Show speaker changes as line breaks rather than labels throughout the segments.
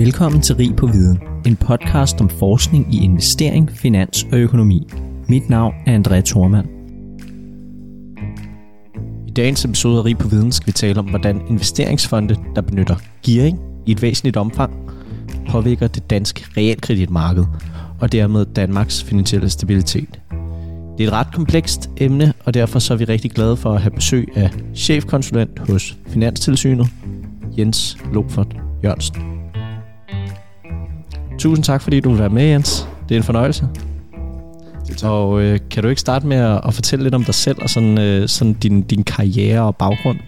Velkommen til Rig på Viden, en podcast om forskning i investering, finans og økonomi. Mit navn er André Thormand. I dagens episode af Rig på Viden skal vi tale om, hvordan investeringsfonde, der benytter gearing i et væsentligt omfang, påvirker det danske realkreditmarked og dermed Danmarks finansielle stabilitet. Det er et ret komplekst emne, og derfor så er vi rigtig glade for at have besøg af chefkonsulent hos Finanstilsynet, Jens Lofert Jørgensen. Tusind tak, fordi du vil være med, Jens. Det er en fornøjelse. Og øh, kan du ikke starte med at, at fortælle lidt om dig selv og sådan, øh, sådan din, din karriere og baggrund?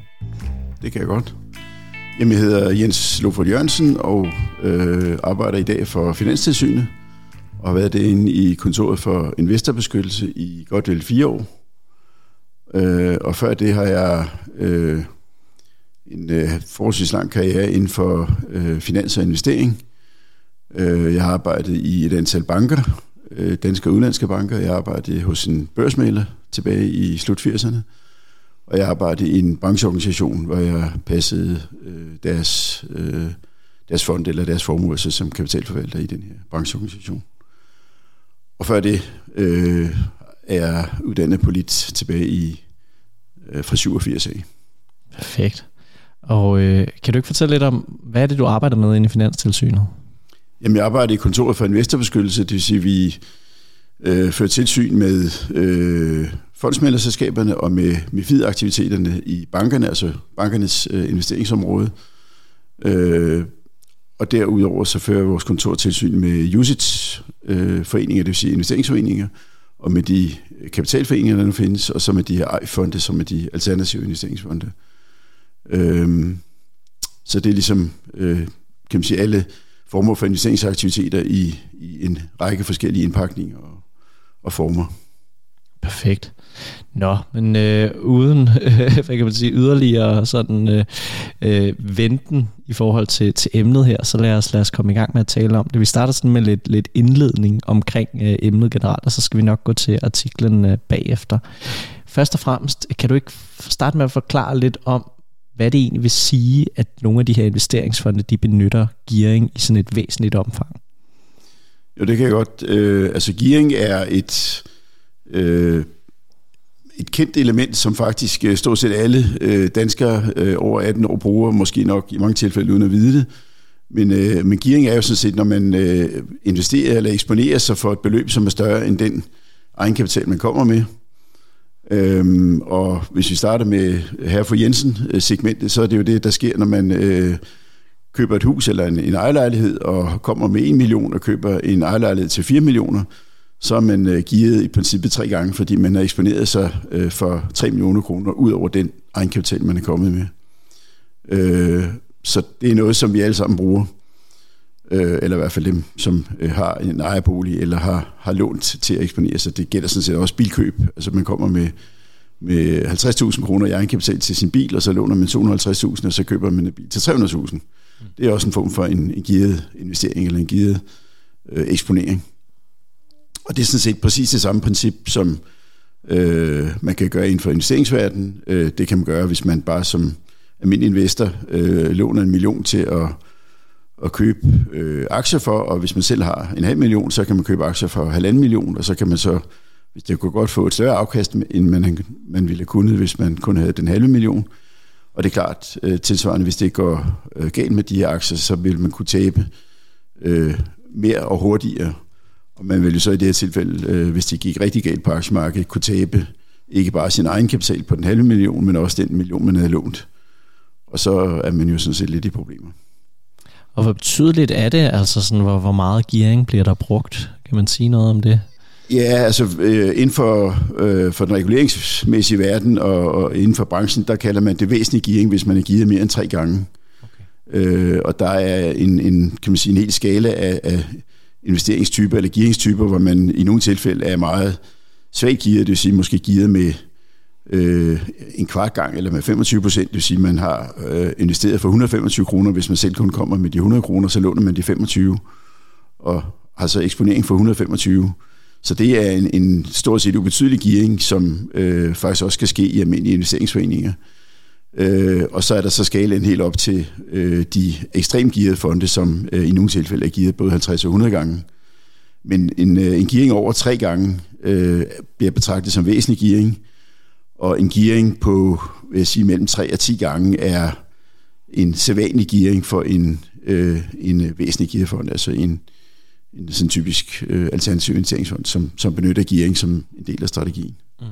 Det kan jeg godt. Jamen, jeg hedder Jens Lofort Jørgensen og øh, arbejder i dag for Finanstilsynet og har været det inde i kontoret for investorbeskyttelse i godt vel fire år. Øh, og før det har jeg øh, en øh, forholdsvis lang karriere inden for øh, finans og investering. Øh, jeg har arbejdet i et antal banker, øh, danske og udenlandske banker. Jeg arbejdede hos en børsmaler tilbage i slut 80'erne. Og jeg arbejdede i en brancheorganisation, hvor jeg passede øh, deres, øh, deres fond eller deres formue som kapitalforvalter i den her brancheorganisation. Og før det øh, er jeg uddannet polit tilbage i øh, fra 87 af.
Perfekt. Og øh, kan du ikke fortælle lidt om, hvad er det, du arbejder med inde i Finanstilsynet?
Jamen, jeg arbejder i kontoret for investorbeskyttelse, det vil sige, at vi øh, fører tilsyn med øh, fondsmælderselskaberne og med MIFID-aktiviteterne i bankerne, altså bankernes øh, investeringsområde. Øh, og derudover så fører vores kontor tilsyn med USITS-foreninger, øh, det vil sige investeringsforeninger, og med de kapitalforeninger, der nu findes, og så med de her ej-fonde, som er de alternative investeringsfonde. Øh, så det er ligesom, øh, kan man sige, alle former for investeringsaktiviteter i, i en række forskellige indpakninger og, og former.
Perfekt. Nå, men øh, uden, øh, hvad kan man sige, yderligere sådan øh, øh, venten i forhold til, til emnet her, så lad os, lad os komme i gang med at tale om det. Vi starter sådan med lidt, lidt indledning omkring øh, emnet generelt, og så skal vi nok gå til artiklen øh, bagefter. Først og fremmest, kan du ikke starte med at forklare lidt om, hvad det egentlig vil sige, at nogle af de her investeringsfonde, de benytter gearing i sådan et væsentligt omfang?
Jo, det kan jeg godt. Øh, altså gearing er et, øh, et kendt element, som faktisk øh, stort set alle øh, danskere øh, over 18 år bruger, måske nok i mange tilfælde uden at vide det. Men, øh, men gearing er jo sådan set, når man øh, investerer eller eksponerer sig for et beløb, som er større end den egenkapital, man kommer med. Øhm, og hvis vi starter med her for Jensen-segmentet, øh, så er det jo det, der sker, når man øh, køber et hus eller en, en ejerlejlighed og kommer med 1 million og køber en ejerlejlighed til 4 millioner, så er man øh, givet i princippet tre gange, fordi man har eksponeret sig øh, for 3 millioner kroner ud over den egenkapital, man er kommet med. Øh, så det er noget, som vi alle sammen bruger øh, eller i hvert fald dem, som øh, har en ejerbolig eller har, har lånt til at eksponere sig. Det gælder sådan set også bilkøb. Altså man kommer med, med 50.000 kroner i egenkapital til sin bil, og så låner man 250.000, og så køber man en bil til 300.000. Det er også en form for en, en givet investering eller en givet øh, eksponering. Og det er sådan set præcis det samme princip, som øh, man kan gøre inden for investeringsverdenen. Øh, det kan man gøre, hvis man bare som almindelig investor øh, låner en million til at at købe øh, aktier for, og hvis man selv har en halv million, så kan man købe aktier for halvanden million, og så kan man så, hvis det kunne godt få et større afkast, end man, man ville kunne, hvis man kun havde den halve million. Og det er klart, øh, tilsvarende, hvis det går øh, galt med de her aktier, så vil man kunne tabe øh, mere og hurtigere. Og man vil jo så i det her tilfælde, øh, hvis det gik rigtig galt på aktiemarkedet, kunne tabe ikke bare sin egen kapital på den halve million, men også den million, man havde lånt. Og så er man jo sådan set lidt i problemer.
Og hvor betydeligt er det, altså sådan, hvor, hvor meget gearing bliver der brugt? Kan man sige noget om det?
Ja, altså øh, inden for, øh, for den reguleringsmæssige verden og, og inden for branchen, der kalder man det væsentlige gearing, hvis man er gearet mere end tre gange. Okay. Øh, og der er en, en, kan man sige, en hel skala af, af investeringstyper eller gearingstyper, hvor man i nogle tilfælde er meget svagt gearet, det vil sige måske gearet med øh, en kvart gang eller med 25 procent, det vil sige, at man har øh, investeret for 125 kroner, hvis man selv kun kommer med de 100 kroner, så låner man de 25, og har så eksponering for 125. Så det er en, en stort set ubetydelig gearing, som øh, faktisk også kan ske i almindelige investeringsforeninger. Øh, og så er der så skalaen helt op til øh, de ekstremt gearede fonde, som øh, i nogle tilfælde er gearet både 50 og 100 gange. Men en, øh, en gearing over tre gange øh, bliver betragtet som væsentlig gearing, og en gearing på vil jeg sige, mellem 3 og 10 gange er en sædvanlig gearing for en, øh, en væsentlig gearfond, altså en, en sådan typisk øh, alternativ investeringsfond, som, som benytter gearing som en del af strategien. Mm.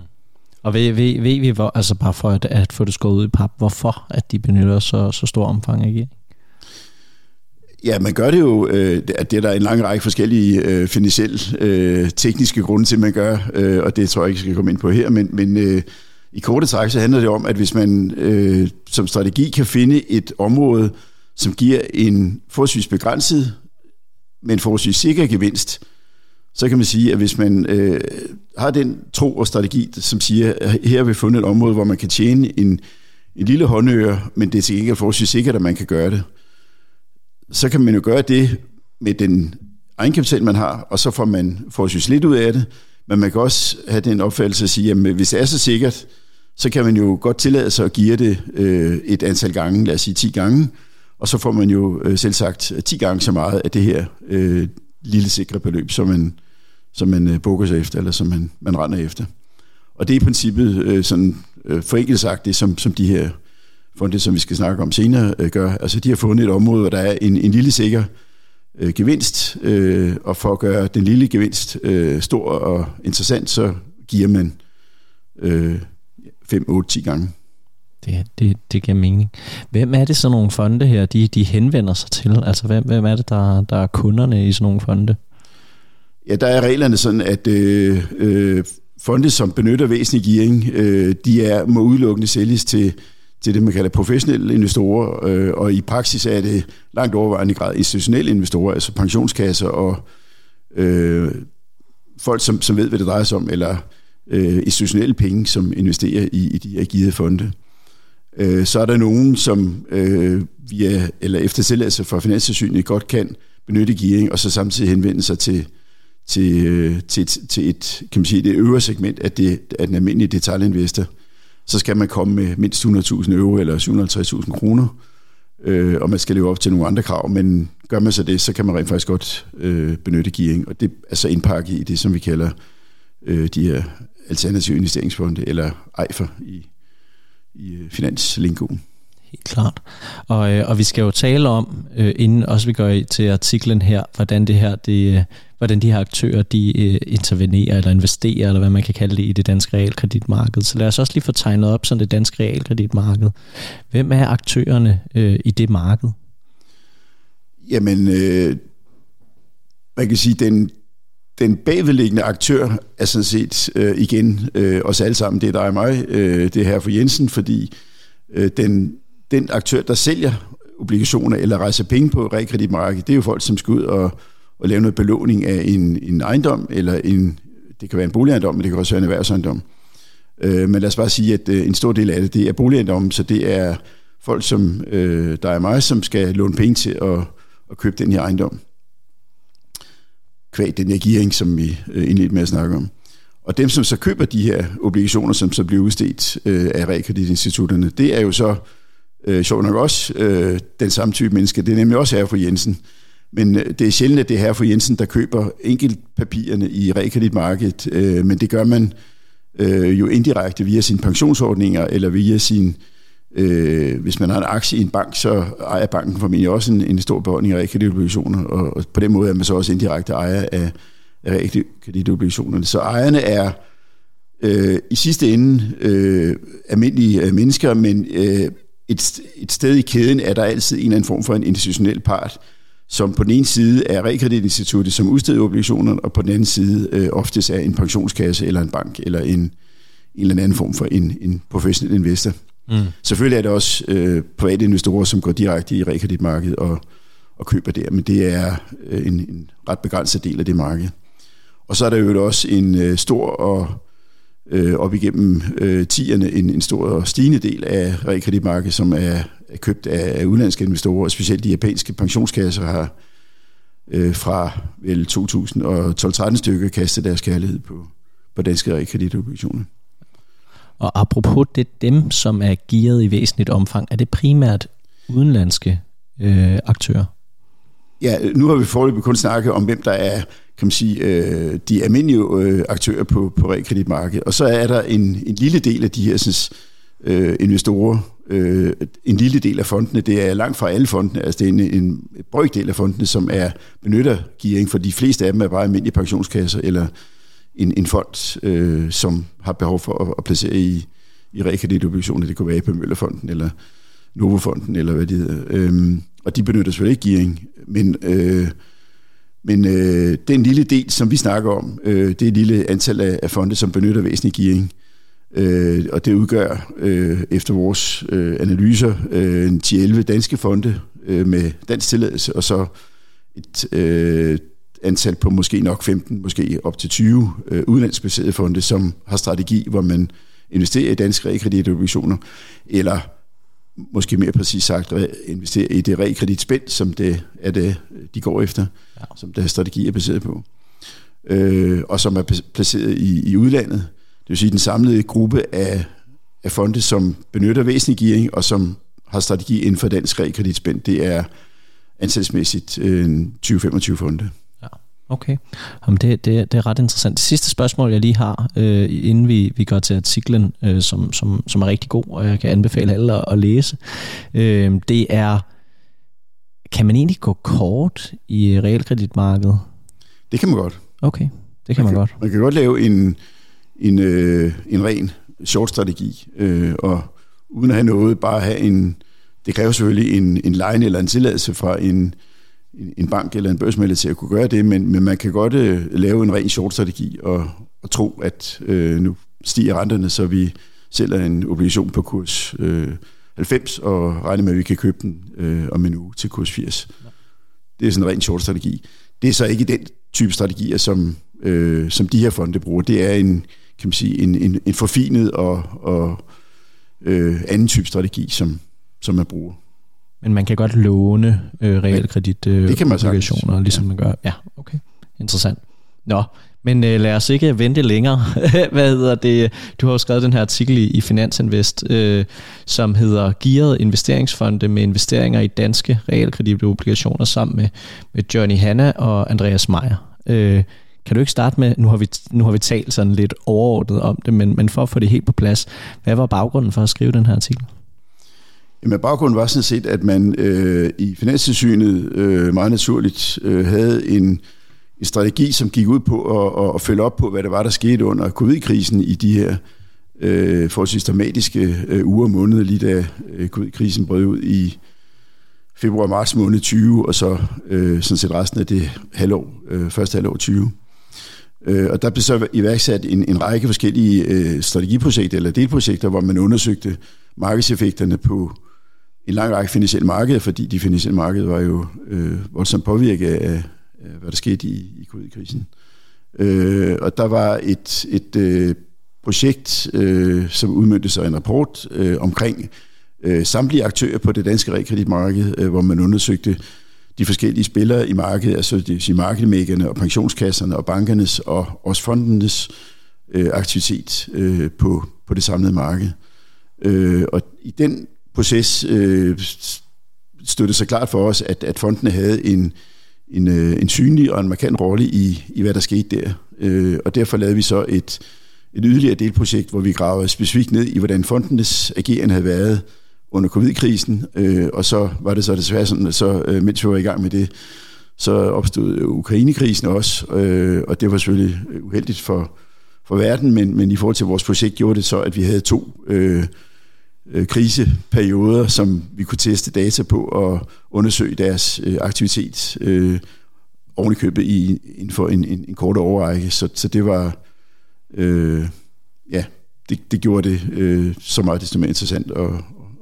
Og ved, ved, ved vi, hvor, altså bare for at, at få det skåret ud i pap, hvorfor at de benytter så, så stor omfang af gearing?
Ja, man gør det jo, øh, det er der en lang række forskellige øh, finansielle, øh, tekniske grunde til, man gør, øh, og det tror jeg ikke, jeg skal komme ind på her, men, men øh, i korte træk, så handler det om, at hvis man øh, som strategi kan finde et område, som giver en forholdsvis begrænset, men forholdsvis sikker gevinst, så kan man sige, at hvis man øh, har den tro og strategi, som siger, at her har vi fundet et område, hvor man kan tjene en, en lille håndøre, men det er til gengæld forholdsvis sikkert, at man kan gøre det, så kan man jo gøre det med den egenkapital, man har, og så får man forholdsvis lidt ud af det, men man kan også have den opfattelse at sige, at hvis det er så sikkert, så kan man jo godt tillade sig at give det øh, et antal gange, lad os sige 10 gange, og så får man jo øh, selv sagt 10 gange så meget af det her øh, lille sikre beløb, som man, som man øh, bukker sig efter, eller som man, man render efter. Og det er i princippet øh, sådan øh, forenkelt sagt det, som, som de her fonde, som vi skal snakke om senere, øh, gør. Altså de har fundet et område, hvor der er en, en lille sikker øh, gevinst, øh, og for at gøre den lille gevinst øh, stor og interessant, så giver man øh, 5, 8, 10 gange.
Det, det, det giver mening. Hvem er det så nogle fonde her, de, de henvender sig til? Altså hvem, hvem er det, der, der er kunderne i sådan nogle fonde?
Ja, der er reglerne sådan, at øh, øh, fonde, som benytter væsentlig gearing, øh, de er, må udelukkende sælges til, til det, man kalder professionelle investorer, øh, og i praksis er det langt overvejende grad institutionelle investorer, altså pensionskasser og øh, folk, som, som ved, hvad det drejer sig om, eller øh, institutionelle penge, som investerer i, i de her givet fonde. Øh, så er der nogen, som øh, via, eller efter tilladelse fra Finanstilsynet godt kan benytte gearing, og så samtidig henvende sig til, til, øh, til, et, til et, kan man sige, det øvre segment af, det, af den almindelige detailinvestor. Så skal man komme med mindst 100.000 euro eller 750.000 kroner, øh, og man skal leve op til nogle andre krav, men gør man så det, så kan man rent faktisk godt øh, benytte gearing, og det er så indpakket i det, som vi kalder øh, de her alternative investeringsfonde, eller EIFER i, i øh, finanslingoen.
Helt klart. Og, øh, og vi skal jo tale om, øh, inden også vi går til artiklen her, hvordan det her, det, hvordan de her aktører, de intervenerer eller investerer, eller hvad man kan kalde det, i det danske realkreditmarked. Så lad os også lige få tegnet op sådan det danske realkreditmarked. Hvem er aktørerne øh, i det marked?
Jamen, øh, man kan sige, den, den bagvedliggende aktør er sådan set øh, igen øh, os alle sammen, det er dig og mig, øh, det er her for Jensen, fordi øh, den, den aktør, der sælger obligationer eller rejser penge på realkreditmarkedet, det er jo folk, som skal ud og, og lave noget belåning af en, en ejendom, eller en, det kan være en boligejendom, men det kan også være en erhvervsejendom. Øh, men lad os bare sige, at øh, en stor del af det, det er boligejendom, så det er folk som øh, der og mig, som skal låne penge til at, at købe den her ejendom kvæg den her gearing, som vi øh, indledte med at snakke om. Og dem, som så køber de her obligationer, som så bliver udstedt øh, af realkreditinstitutterne, det er jo så øh, sjovt nok også øh, den samme type menneske. Det er nemlig også herre for Jensen. Men øh, det er sjældent, at det er her for Jensen, der køber enkeltpapirerne i realkreditmarkedet, øh, men det gør man øh, jo indirekte via sine pensionsordninger eller via sin Øh, hvis man har en aktie i en bank, så ejer banken formentlig også en, en stor beholdning af realkreditobligationer, og, og på den måde er man så også indirekte ejer af, af realkreditobligationerne. Så ejerne er øh, i sidste ende øh, almindelige øh, mennesker, men øh, et, et sted i kæden er der altid en eller anden form for en institutionel part, som på den ene side er realkreditinstituttet, som udsteder obligationerne, og på den anden side øh, oftest er en pensionskasse eller en bank, eller en, en eller anden form for en, en professionel investor. Mm. Selvfølgelig er det også øh, private investorer, som går direkte i realkreditmarkedet og, og køber der, men det er øh, en, en ret begrænset del af det marked. Og så er der jo også en øh, stor og øh, op igennem øh, tierne en, en stor og stigende del af realkreditmarkedet, som er, er købt af, af udenlandske investorer, og specielt de japanske pensionskasser har øh, fra vel 2012-13 stykker kastet deres kærlighed på, på danske realkreditobligationer.
Og apropos det, dem, som er gearet i væsentligt omfang, er det primært udenlandske øh, aktører?
Ja, nu har vi foreløbig kun snakket om, hvem der er kan man sige, øh, de almindelige øh, aktører på, på realkreditmarkedet. Og så er der en, en lille del af de her synes, øh, investorer, øh, en lille del af fondene, det er langt fra alle fondene, altså det er en, en brøkdel af fondene, som er benytter gearing, for de fleste af dem er bare almindelige pensionskasser eller en, en fond, øh, som har behov for at, at placere i, i realkreditobligationer. Det kunne være på Møllerfonden eller Novofonden eller hvad det hedder. Øhm, og de benytter selvfølgelig ikke gearing, men, øh, men øh, den lille del, som vi snakker om, øh, det er et lille antal af, af fonde, som benytter væsentlig gearing. Øh, og det udgør øh, efter vores øh, analyser øh, 10-11 danske fonde øh, med dansk tilladelse, og så et øh, antal på måske nok 15, måske op til 20 øh, udenlandsbaserede fonde, som har strategi, hvor man investerer i danske realkreditobligationer, eller måske mere præcis sagt, investere i det realkreditspænd, som det er det, de går efter, ja. som deres strategi er baseret på, øh, og som er placeret i, i udlandet. Det vil sige den samlede gruppe af, af fonde, som benytter væsentlig gearing, og som har strategi inden for dansk realkreditspænd, det er antalsmæssigt øh, 20-25 fonde.
Okay, Jamen det, det, det er ret interessant. Det sidste spørgsmål, jeg lige har, øh, inden vi, vi går til artiklen, øh, som, som, som er rigtig god, og jeg kan anbefale alle at, at læse, øh, det er, kan man egentlig gå kort i realkreditmarkedet?
Det kan man godt.
Okay, det kan man, man kan, godt.
Man kan godt lave en, en, øh, en ren short-strategi, øh, og uden at have noget, bare have en, det kræver selvfølgelig en, en line eller en tilladelse fra en, en bank eller en børsmælder til at kunne gøre det, men, men man kan godt øh, lave en ren short-strategi og, og tro, at øh, nu stiger renterne, så vi sælger en obligation på kurs øh, 90 og regner med, at vi kan købe den øh, om en uge til kurs 80. Det er sådan en ren short-strategi. Det er så ikke den type strategier, som, øh, som de her fonde bruger. Det er en, kan man sige, en, en, en forfinet og, og øh, anden type strategi, som, som man bruger.
Men man kan godt låne øh, realkredit øh,
det kan man
obligationer, ligesom ja. man gør. Ja, okay. Interessant. Nå, men øh, lad os ikke vente længere. Hvad hedder det? Du har jo skrevet den her artikel i, i Finansinvest, øh, som hedder Gearet investeringsfonde med investeringer i danske realkreditobligationer sammen med, med Johnny Hanna og Andreas Meyer. Øh, kan du ikke starte med, nu har vi, nu har vi talt sådan lidt overordnet om det, men, men for at få det helt på plads, hvad var baggrunden for at skrive den her artikel?
Jamen baggrunden var sådan set, at man øh, i Finanstilsynet øh, meget naturligt øh, havde en, en strategi, som gik ud på at, at, at følge op på, hvad det var, der skete under covid-krisen i de her øh, forholdsvis dramatiske øh, uger og måneder, lige da øh, covid-krisen brød ud i februar-marts måned 20, og så øh, sådan set resten af det halvår, øh, første halvår 20. Øh, og der blev så iværksat en, en række forskellige øh, strategiprojekter eller delprojekter, hvor man undersøgte markedseffekterne på en lang række finansielle markeder, fordi de finansielle markeder var jo øh, voldsomt påvirket af, af, hvad der skete i, i covid-krisen. Øh, og der var et, et øh, projekt, øh, som udmyndte sig en rapport øh, omkring øh, samtlige aktører på det danske realkreditmarked, øh, hvor man undersøgte de forskellige spillere i markedet, altså det vil sige markedmækkerne og pensionskasserne og bankernes og også fondenes øh, aktivitet øh, på, på det samlede marked. Øh, og i den proces øh, stod det så klart for os, at, at fondene havde en, en, øh, en synlig og en markant rolle i, i hvad der skete der. Øh, og derfor lavede vi så et, et yderligere delprojekt, hvor vi gravede specifikt ned i, hvordan fondenes ageren havde været under covid-krisen, øh, og så var det så desværre sådan, at så, øh, mens vi var i gang med det, så opstod øh, Ukrainekrisen også, øh, og det var selvfølgelig øh, uheldigt for, for verden, men, men i forhold til vores projekt gjorde det så, at vi havde to øh, øh, kriseperioder, som vi kunne teste data på og undersøge deres øh, aktivitet øh, oven i købet i, inden for en, en, en kort overrække. Så, så det var, øh, ja, det, det gjorde det øh, så meget desto mere interessant at,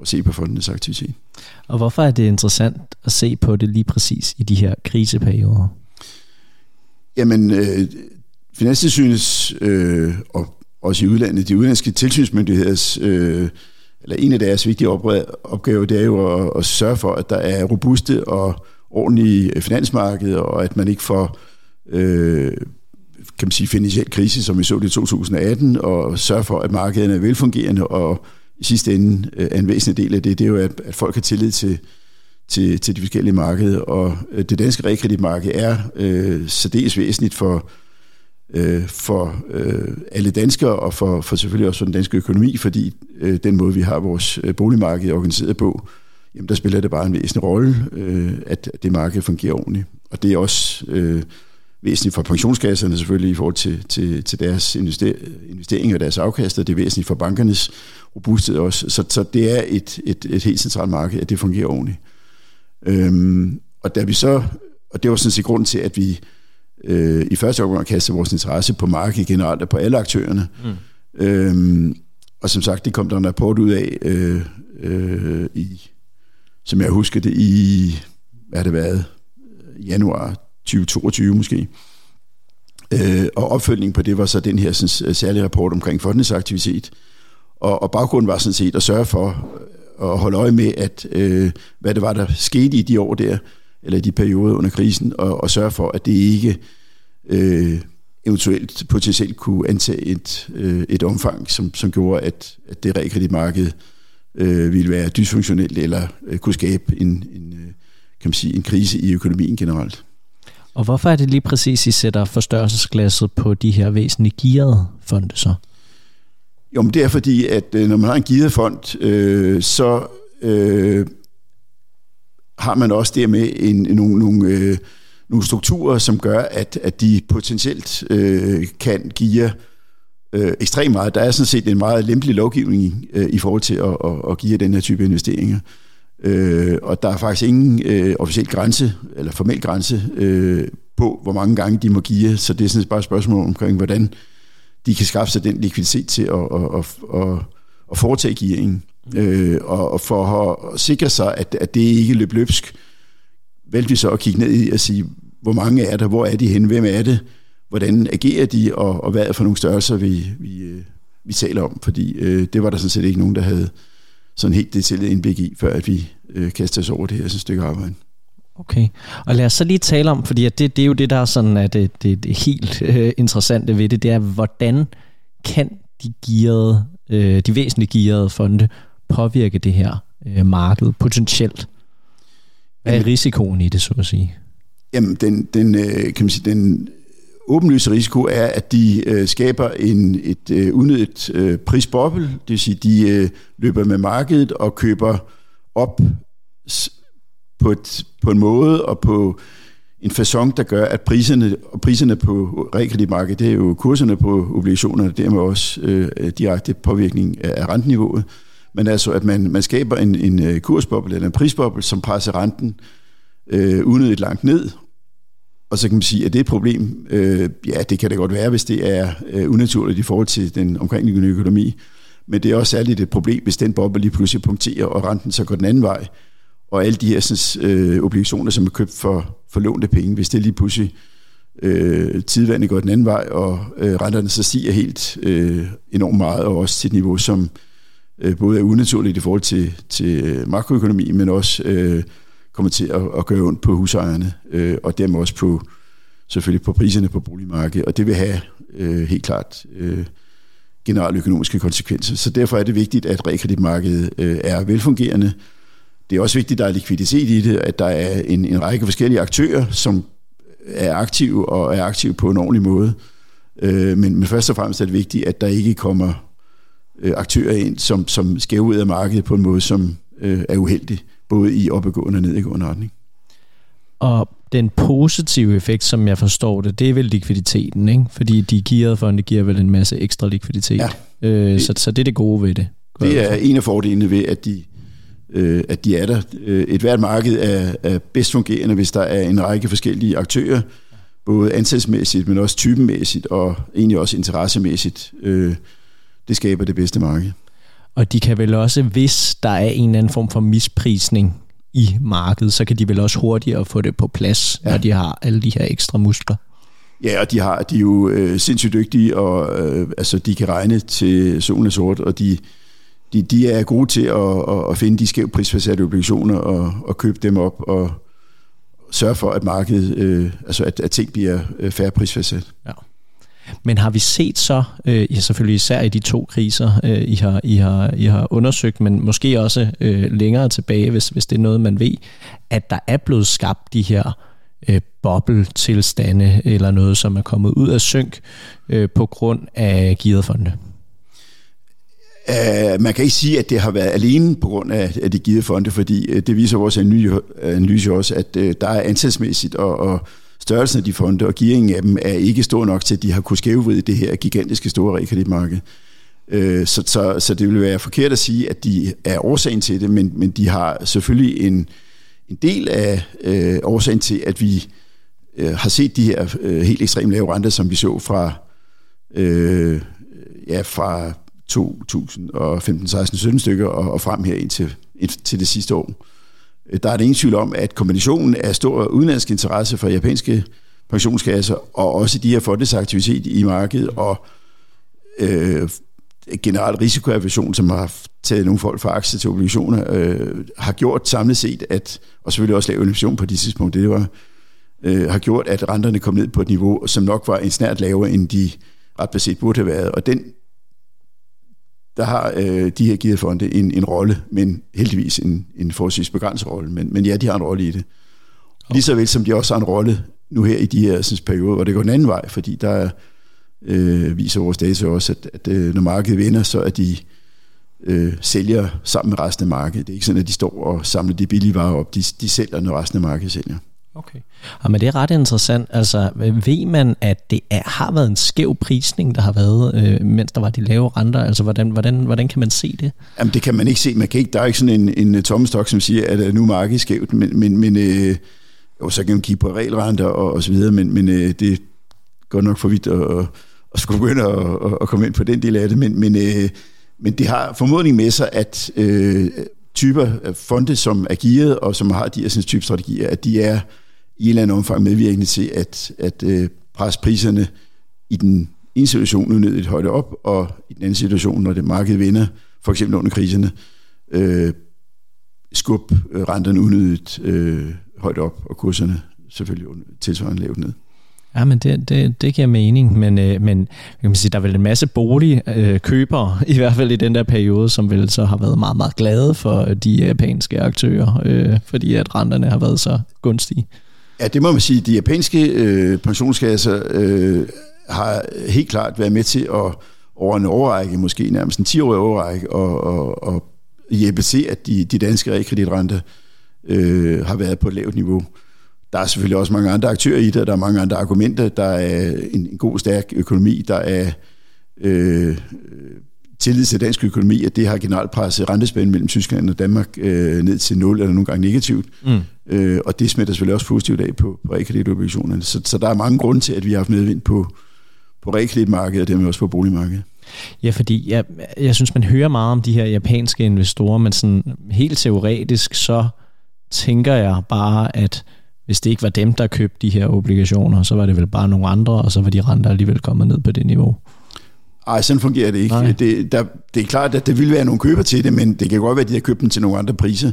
at se på fondenes aktivitet.
Og hvorfor er det interessant at se på det lige præcis i de her kriseperioder?
Jamen, øh, Finanstilsynets øh, og også i udlandet, de udenlandske tilsynsmyndigheders øh, eller en af deres vigtige opgaver, det er jo at, at sørge for, at der er robuste og ordentlige finansmarkeder, og at man ikke får, øh, kan man sige, finansiel krise, som vi så det i 2018, og sørge for, at markederne er velfungerende, og i sidste ende øh, er en væsentlig del af det, det er jo, at, at folk har tillid til, til, til de forskellige markeder, og øh, det danske realkreditmarked er øh, særdeles væsentligt for, øh, for øh, alle danskere, og for, for selvfølgelig også for den danske økonomi, fordi øh, den måde, vi har vores øh, boligmarked organiseret på, jamen der spiller det bare en væsentlig rolle, øh, at det marked fungerer ordentligt. Og det er også øh, væsentligt for pensionskasserne selvfølgelig i forhold til, til, til deres investeringer og deres afkaster. Det er væsentligt for bankernes robusthed også. Så, så det er et, et, et helt centralt marked, at det fungerer ordentligt. Øhm, og da vi så, og det var sådan set grunden til, at vi øh, i første omgang kastede vores interesse på markedet generelt og på alle aktørerne. Mm. Øhm, og som sagt, det kom der en rapport ud af øh, øh, i, som jeg husker det, i, hvad har det været, januar 2022 måske. Øh, og opfølgningen på det var så den her sådan, særlige rapport omkring fondenes aktivitet. Og, og baggrunden var sådan set at sørge for at holde øje med, at øh, hvad det var, der skete i de år der, eller de perioder under krisen, og, og sørge for, at det ikke øh, eventuelt potentielt kunne antage et, øh, et omfang, som, som gjorde, at, at det realkreditmarked øh, ville være dysfunktionelt, eller øh, kunne skabe en, en, øh, kan man sige, en krise i økonomien generelt.
Og hvorfor er det lige præcis, I sætter forstørrelsesglasset på de her væsentlige gearede fonde så?
Jo, men det er fordi, at øh, når man har en gearet fond, øh, så øh, har man også dermed en, nogle, nogle, øh, nogle strukturer, som gør, at, at de potentielt øh, kan give øh, ekstremt meget. Der er sådan set en meget lempelig lovgivning øh, i forhold til at, at, at give den her type investeringer. Øh, og der er faktisk ingen øh, officiel grænse, eller formel grænse, øh, på, hvor mange gange de må give. Så det er sådan bare et spørgsmål omkring, hvordan de kan skaffe sig den likviditet til at, at, at, at, at foretage gearingen. Øh, og, og for at sikre sig, at, at det ikke løb løbsk, valgte vi så at kigge ned i og sige, hvor mange er der, hvor er de henne, hvem er det, hvordan agerer de, og, og hvad er for nogle størrelser, vi, vi, øh, vi taler om. Fordi øh, det var der sådan set ikke nogen, der havde sådan helt detaljeret indblik i, før at vi øh, kastede os over det her stykke arbejde.
Okay, og lad os så lige tale om, fordi det, det er jo det, der er sådan, at det, det, det helt øh, interessante ved det, det er, hvordan kan de gearede, øh, de væsentlige gearede fonde påvirke det her øh, marked potentielt? Hvad er risikoen i det, så at sige?
Jamen, den, den, øh, kan man sige, den åbenlyse risiko er, at de øh, skaber en, et øh, unødigt øh, prisboble, det vil sige, de øh, løber med markedet og køber op på, et, på en måde og på en façon, der gør, at priserne, og priserne på realkreditmarkedet, det er jo kurserne på obligationerne, dermed også øh, direkte påvirkning af, af renteniveauet. Men altså, at man, man skaber en, en øh, kursboble eller en prisboble, som presser renten øh, unødigt langt ned, og så kan man sige, at det er et problem. Øh, ja, det kan det godt være, hvis det er øh, unaturligt i forhold til den omkringliggende økonomi. Men det er også særligt et problem, hvis den boble lige pludselig punkterer, og renten så går den anden vej. Og alle de her sådan, øh, obligationer, som er købt for, for lånte penge, hvis det lige pludselig øh, tidvandet går den anden vej, og øh, renterne så stiger helt øh, enormt meget, og også til et niveau, som øh, både er unaturligt i forhold til, til øh, makroøkonomi, men også øh, kommer til at, at gøre ondt på husejerne, øh, og dermed også på selvfølgelig på priserne på boligmarkedet, og det vil have øh, helt klart øh, generelle økonomiske konsekvenser. Så derfor er det vigtigt, at realkreditmarkedet øh, er velfungerende. Det er også vigtigt, at der er likviditet i det, at der er en, en række forskellige aktører, som er aktive og er aktive på en ordentlig måde. Øh, men, men først og fremmest er det vigtigt, at der ikke kommer øh, aktører ind, som, som skæver ud af markedet på en måde, som øh, er uheldig både i opadgående og nedadgående retning.
Og den positive effekt, som jeg forstår det, det er vel likviditeten, ikke? Fordi de gearede fonde giver vel en masse ekstra likviditet. Ja. Øh, så, så det er det gode ved det.
Det er en af fordelene ved, at de, øh, at de er der. Øh, et hvert marked er, er bedst fungerende, hvis der er en række forskellige aktører, både ansætsmæssigt, men også typenmæssigt, og egentlig også interessemæssigt. Øh, det skaber det bedste marked.
Og de kan vel også, hvis der er en eller anden form for misprisning i markedet, så kan de vel også hurtigere få det på plads, ja. når de har alle de her ekstra muskler.
Ja, og de, har, de er jo øh, sindssygt dygtige, og øh, altså, de kan regne til solen er sort, og de, de, de er gode til at, at, at finde de skævt prisfastsatte obligationer og, og købe dem op og sørge for, at markedet, øh, altså at, at ting bliver øh, færre prisfastsat. Ja.
Men har vi set så, øh, ja selvfølgelig især i de to kriser, øh, I, har, I, har, I har undersøgt, men måske også øh, længere tilbage, hvis, hvis det er noget, man ved, at der er blevet skabt de her øh, bobbeltilstande eller noget, som er kommet ud af synk øh, på grund af giderfonde?
Uh, øh, man kan ikke sige, at det har været alene på grund af, af de givet fonde, fordi uh, det viser vores analyse også, at uh, der er antalsmæssigt og, og størrelsen af de fonde og gearingen af dem er ikke stor nok til, at de har kunnet skævevride det her gigantiske store realkreditmarked. Uh, så, så, så det vil være forkert at sige, at de er årsagen til det, men, men de har selvfølgelig en, en del af øh, årsagen til, at vi øh, har set de her øh, helt ekstremt lave renter, som vi så fra, øh, ja, fra 2015, 16, 17 stykker og, og frem her indtil, til det sidste år. Øh, der er det ingen tvivl om, at kombinationen af stor udenlandsk interesse for japanske pensionskasser og også de her fondes aktivitet i markedet og øh, generelt risikoaversion, som har taget nogle folk fra aktier til obligationer, øh, har gjort samlet set, at, og selvfølgelig også lavet inflation på det tidspunkt, det var, øh, har gjort, at renterne kom ned på et niveau, som nok var en snært lavere, end de ret beset burde have været. Og den der har øh, de her givet fonde en, en rolle, men heldigvis en, en forholdsvis begrænset rolle. Men, men ja, de har en rolle i det. Okay. Lige så vel som de også har en rolle nu her i de her synes, perioder, hvor det går en anden vej, fordi der øh, viser vores data også, at, at øh, når markedet vinder, så er de øh, sælger sammen med resten af markedet. Det er ikke sådan, at de står og samler de billige varer op. De, de sælger, når resten af markedet sælger.
Okay. Ja, men det er ret interessant. Altså, ved man, at det er, har været en skæv prisning, der har været, øh, mens der var de lave renter? Altså, hvordan, hvordan, hvordan kan man se det?
Jamen, det kan man ikke se. Man kan ikke, der er ikke sådan en, en tommestok, som siger, at nu er markedet skævt, men, men, men øh, jo, så kan man kigge på regelrenter og, og så videre, men, men øh, det går nok for vidt at, at skulle begynde at, at, komme ind på den del af det, men, men, øh, men det har formodning med sig, at øh, typer af fonde, som er gearet og som har de her type strategier, at de er i en eller anden omfang medvirkende til at, at øh, presse priserne i den ene situation unødigt højt op, og i den anden situation, når det marked vinder, for eksempel under kriserne, øh, skub øh, renterne unødigt øh, højt op, og kurserne selvfølgelig tilsvarende lavt ned.
Ja, men det, det, det giver mening, men, øh, men kan man sige, der er vel en masse boligkøbere, øh, i hvert fald i den der periode, som vel så har været meget, meget glade for øh, de japanske aktører, øh, fordi at renterne har været så gunstige.
Ja, det må man sige. De japanske øh, pensionskasser øh, har helt klart været med til at over en overrække, måske nærmest en 10-årig overrække, og, og, og hjælpe til, at de, de danske realkreditrenter øh, har været på et lavt niveau. Der er selvfølgelig også mange andre aktører i det, der er mange andre argumenter. Der er en, en god, stærk økonomi, der er øh, tillid til dansk økonomi, at det har generelt presset rentespænden mellem Tyskland og Danmark øh, ned til 0 eller nogle gange negativt. Mm. Øh, og det smitter selvfølgelig også positivt af på, på realkreditobligationerne. Så, så der er mange grunde til, at vi har haft medvind på, på realkreditmarkedet og dermed også på boligmarkedet.
Ja, fordi jeg, jeg synes, man hører meget om de her japanske investorer, men sådan helt teoretisk, så tænker jeg bare, at hvis det ikke var dem, der købte de her obligationer, så var det vel bare nogle andre, og så var de renter alligevel kommet ned på det niveau.
Nej, sådan fungerer det ikke. Det, der, det er klart, at der vil være nogle køber til det, men det kan godt være, at de har købt dem til nogle andre priser.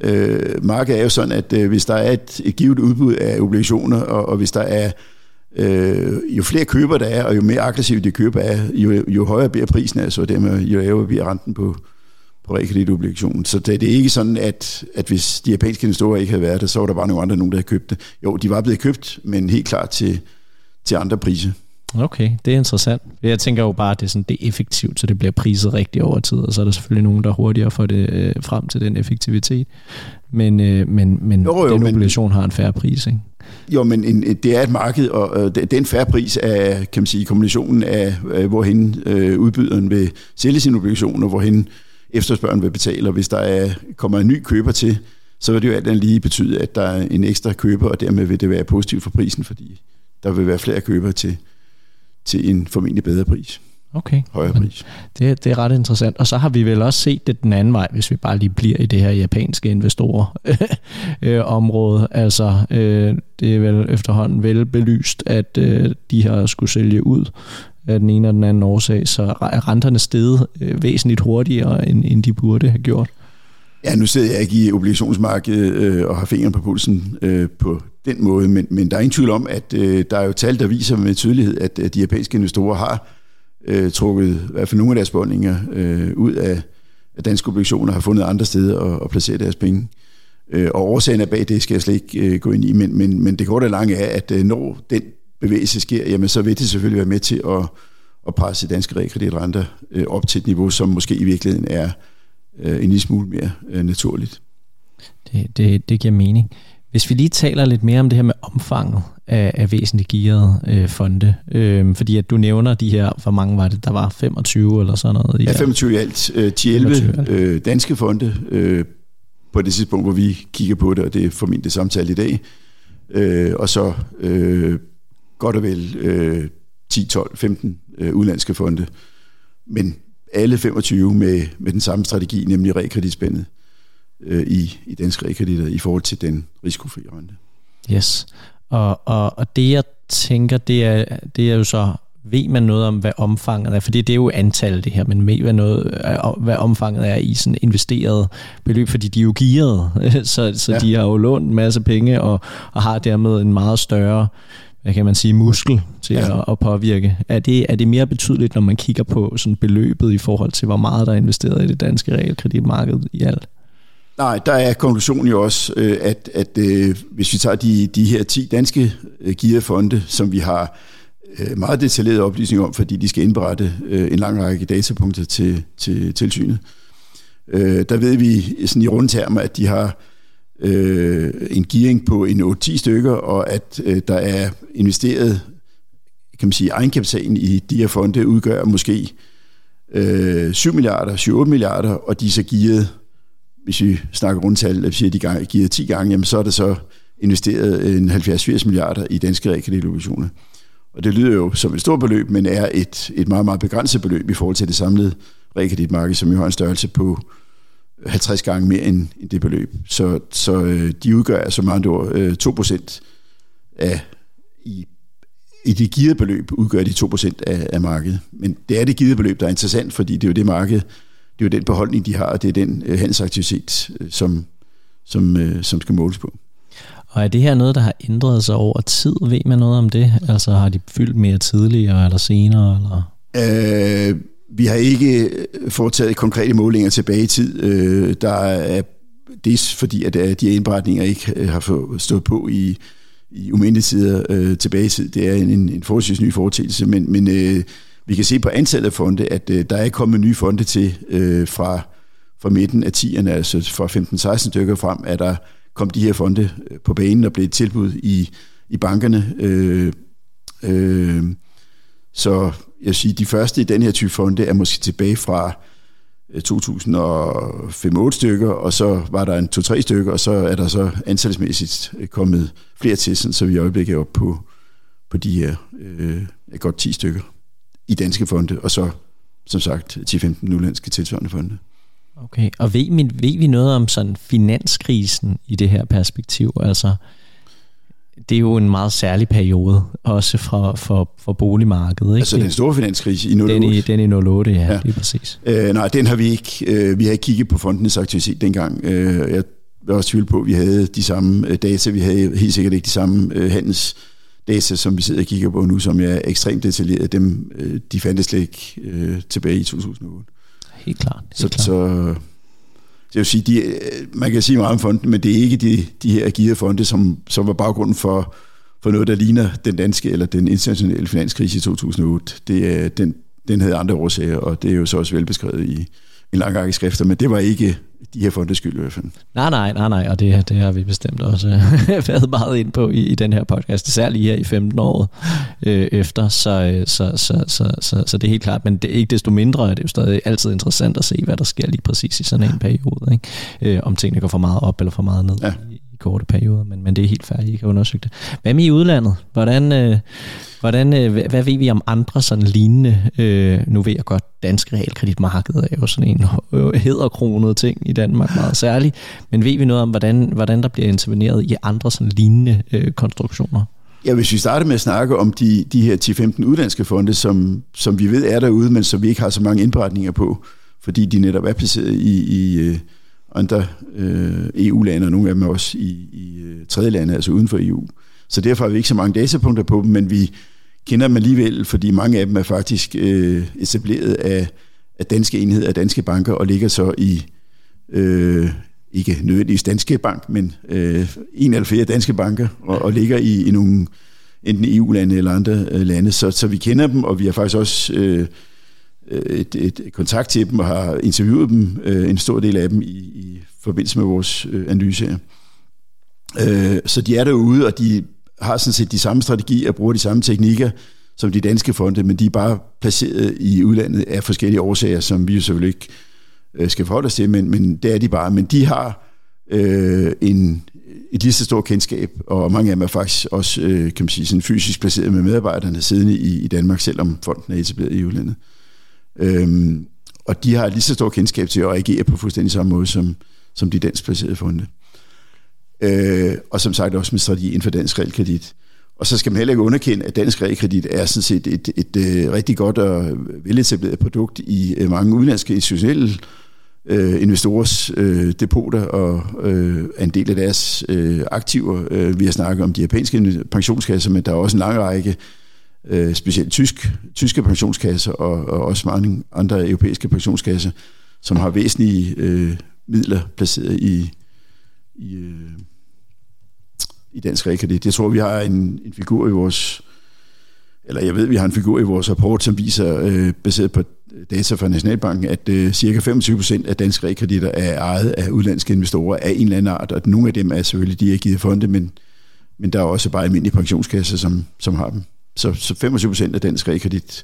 Øh, markedet er jo sådan, at øh, hvis der er et, et givet udbud af obligationer, og, og hvis der er øh, jo flere køber der er, og jo mere aggressivt de køber er, jo, jo højere bliver prisen, altså dermed jo lavere bliver renten på, på realkreditobligationen. Så det, det er ikke sådan, at, at hvis de japanske investorer ikke havde været der, så var der bare nogle andre, nogen, der havde købt det. Jo, de var blevet købt, men helt klart til, til andre priser.
Okay, det er interessant. Jeg tænker jo bare, at det er, sådan, det er effektivt, så det bliver priset rigtigt over tid, og så er der selvfølgelig nogen, der hurtigere får det øh, frem til den effektivitet. Men, øh, men, men jo, jo, den obligation men, har en færre pris, ikke?
Jo, men en, det er et marked, og øh, det er en færre pris af, kan man sige, kombinationen af, øh, hvorhen øh, udbyderen vil sælge sin obligation, og hvorhen efterspørgen vil betale. Og hvis der er, kommer en ny køber til, så vil det jo alt andet lige betyde, at der er en ekstra køber, og dermed vil det være positivt for prisen, fordi der vil være flere købere til, til en formentlig bedre pris.
Okay.
Højere pris.
Det, det er ret interessant. Og så har vi vel også set det den anden vej, hvis vi bare lige bliver i det her japanske investorer øh, område. Altså, øh, det er vel efterhånden vel belyst, at øh, de har skulle sælge ud af den ene og den anden årsag, så er renterne steget øh, væsentligt hurtigere, end, end de burde have gjort.
Ja, nu sidder jeg ikke i obligationsmarkedet øh, og har fingeren på pulsen øh, på den måde, men, men der er ingen tvivl om, at øh, der er jo tal, der viser med tydelighed, at, at de japanske investorer har øh, trukket i hvert fald nogle af deres bondninger øh, ud af, af danske obligationer, har fundet andre steder at, at placere deres penge. Øh, og årsagen er bag det skal jeg slet ikke øh, gå ind i, men, men, men det korte og lange er, at øh, når den bevægelse sker, jamen så vil det selvfølgelig være med til at, at presse danske realkreditrenter øh, op til et niveau, som måske i virkeligheden er øh, en lille smule mere øh, naturligt.
Det, det, det giver mening. Hvis vi lige taler lidt mere om det her med omfanget af, af væsentligt gearede øh, fonde, øh, fordi at du nævner de her, hvor mange var det, der var 25 eller sådan noget?
I ja, 25 i alt. Øh, 10-11 øh, danske fonde øh, på det tidspunkt, hvor vi kigger på det, og det er formentlig det samtale i dag. Øh, og så øh, godt og vel øh, 10, 12, 15 øh, udlandske fonde. Men alle 25 med, med den samme strategi, nemlig rekreditspændet øh, i, i danske realkreditter i forhold til den risikofri rente.
Yes. Og, og, og det jeg tænker, det er, det er jo så, ved man noget om, hvad omfanget er? Fordi det er jo antallet det her, men ved man noget, øh, hvad omfanget er i sådan investeret beløb? Fordi de er jo gearet, så, så ja. de har jo lånt en masse penge og, og har dermed en meget større hvad kan man sige, muskel til ja. at, at påvirke. Er det, er det mere betydeligt, når man kigger på sådan beløbet i forhold til, hvor meget der er investeret i det danske realkreditmarked i alt?
Nej, der er konklusionen jo også, øh, at, at øh, hvis vi tager de, de her 10 danske øh, gearfonde, som vi har øh, meget detaljeret oplysning om, fordi de skal indberette en lang række datapunkter til, til tilsynet, der ved vi sådan i rundtermer, at de har en gearing på en 8-10 stykker, og at der er investeret, kan man sige, egenkapitalen i de her fonde udgør måske 7 milliarder, 7-8 milliarder, og de er så gearet hvis vi snakker rundtal, at siger, at de giver 10 gange, jamen så er det så investeret øh, en 70-80 milliarder i danske realkreditobligationer. Og det lyder jo som et stort beløb, men er et, et meget, meget begrænset beløb i forhold til det samlede realkreditmarked, som jo har en størrelse på 50 gange mere end, end det beløb. Så, så øh, de udgør altså meget andre ord øh, 2% af, i, i det givet beløb udgør de 2% af, af markedet. Men det er det givet beløb, der er interessant, fordi det er jo det marked, det er jo den beholdning, de har, og det er den øh, handelsaktivitet, øh, som, som, øh, som skal måles på.
Og er det her noget, der har ændret sig over tid? Ved man noget om det? Altså har de fyldt mere tidligere eller senere? Eller?
Øh, vi har ikke øh, foretaget konkrete målinger tilbage i tid. Øh, der er det fordi, at øh, de indberetninger ikke har stået på i, i umindelige tider øh, tilbage i tid. Det er en, en forholdsvis ny foretagelse, men, men øh, vi kan se på antallet af fonde, at øh, der er kommet nye fonde til øh, fra, fra midten af 10'erne, altså fra 15-16 stykker frem, at der kom de her fonde øh, på banen og blev tilbud i, i bankerne. Øh, øh, så jeg siger, de første i den her type fonde er måske tilbage fra øh, 2005-8 stykker, og så var der en 2-3 stykker, og så er der så antalsmæssigt øh, kommet flere til, så vi i øjeblikket er oppe på, på de her øh, godt 10 stykker i danske fonde, og så som sagt 10-15 udenlandske tilsvarende fonde.
Okay, og ved vi, ved vi noget om sådan finanskrisen i det her perspektiv? Altså, det er jo en meget særlig periode, også for, for, for boligmarkedet. Ikke?
Altså den store finanskrise i 08?
Den i, den i 08, ja, ja. det er præcis.
Øh, nej, den har vi ikke. Øh, vi har ikke kigget på fondenes aktivitet dengang. Øh, jeg vil også tvivl på, at vi havde de samme øh, data. Vi havde helt sikkert ikke de samme øh, handels data, som vi sidder og kigger på nu, som er ekstremt detaljeret, dem, øh, de fandtes slet ikke øh, tilbage i 2008.
Helt klart. Helt
så,
klart.
så det vil sige, de, man kan sige meget om fonden, men det er ikke de, de her agile fonde, som, som var baggrunden for, for noget, der ligner den danske eller den internationale finanskrise i 2008. Det er, den, den havde andre årsager, og det er jo så også velbeskrevet i en lang række skrifter, men det var ikke de her fondes skyld i hvert fald.
Nej, nej, nej, nej, og det, det har vi bestemt også øh, været meget ind på i, i den her podcast, særligt her i 15 år øh, efter, så, øh, så, så, så, så, så det er helt klart, men det er ikke desto mindre, det er jo stadig altid interessant at se, hvad der sker lige præcis i sådan en periode, ikke? Øh, om tingene går for meget op eller for meget ned ja. i, i korte perioder, men, men det er helt færdigt, I kan undersøge det. Hvad med i udlandet? Hvordan, øh, hvordan, øh, hvad, hvad ved vi om andre sådan lignende, øh, nu ved jeg godt, dansk realkreditmarked er jo sådan en hedderkronet ting i Danmark meget særligt, men ved vi noget om, hvordan, hvordan der bliver interveneret i andre sådan lignende øh, konstruktioner?
Ja, hvis vi starter med at snakke om de, de her 10-15 udlandske fonde, som, som vi ved er derude, men som vi ikke har så mange indberetninger på, fordi de netop er placeret i, i øh, andre øh, EU-lande, og nogle af dem også i, i øh, tredje lande, altså uden for EU. Så derfor har vi ikke så mange datapunkter på dem, men vi kender dem alligevel, fordi mange af dem er faktisk øh, etableret af, af danske enheder, af danske banker, og ligger så i, øh, ikke nødvendigvis Danske Bank, men øh, en eller flere danske banker, og, og ligger i, i nogle enten EU-lande eller andre øh, lande. Så, så vi kender dem, og vi har faktisk også øh, Øh, et, et kontakt til dem, og har interviewet dem, øh, en stor del af dem, i, i forbindelse med vores øh, analyse her. Øh, så de er derude, og de har sådan set de samme strategier, bruger de samme teknikker som de danske fonde, men de er bare placeret i udlandet af forskellige årsager, som vi jo selvfølgelig ikke øh, skal forholde os til, men, men det er de bare. Men de har øh, en, et lige så stort kendskab, og mange af dem er faktisk også øh, kan man sige, sådan fysisk placeret med medarbejderne siddende i, i Danmark, selvom fonden er etableret i udlandet. Øhm, og de har lige så stor kendskab til at agere på fuldstændig samme måde som, som de danskplacerede fonde. Øh, og som sagt også med strategi inden for dansk realkredit. Og så skal man heller ikke underkende, at dansk realkredit er sådan set et, et, et, et rigtig godt og veletableret produkt i øh, mange udenlandske institutionelle øh, investorers øh, depoter og øh, en del af deres øh, aktiver. Øh, vi har snakket om de japanske pensionskasser, men der er også en lang række, øh, øh, specielt tysk, tyske pensionskasser og, og også mange andre europæiske pensionskasser, som har væsentlige øh, midler placeret i, i, øh, i dansk realkredit. Jeg tror, vi har en, en figur i vores eller jeg ved, vi har en figur i vores rapport, som viser, øh, baseret på data fra Nationalbanken, at øh, cirka 25 procent af danske realkreditter er ejet af udlandske investorer af en eller anden art, og nogle af dem er selvfølgelig de er givet fonde, men, men der er også bare almindelige pensionskasser, som, som har dem. Så, så 25 procent af dansk realkredit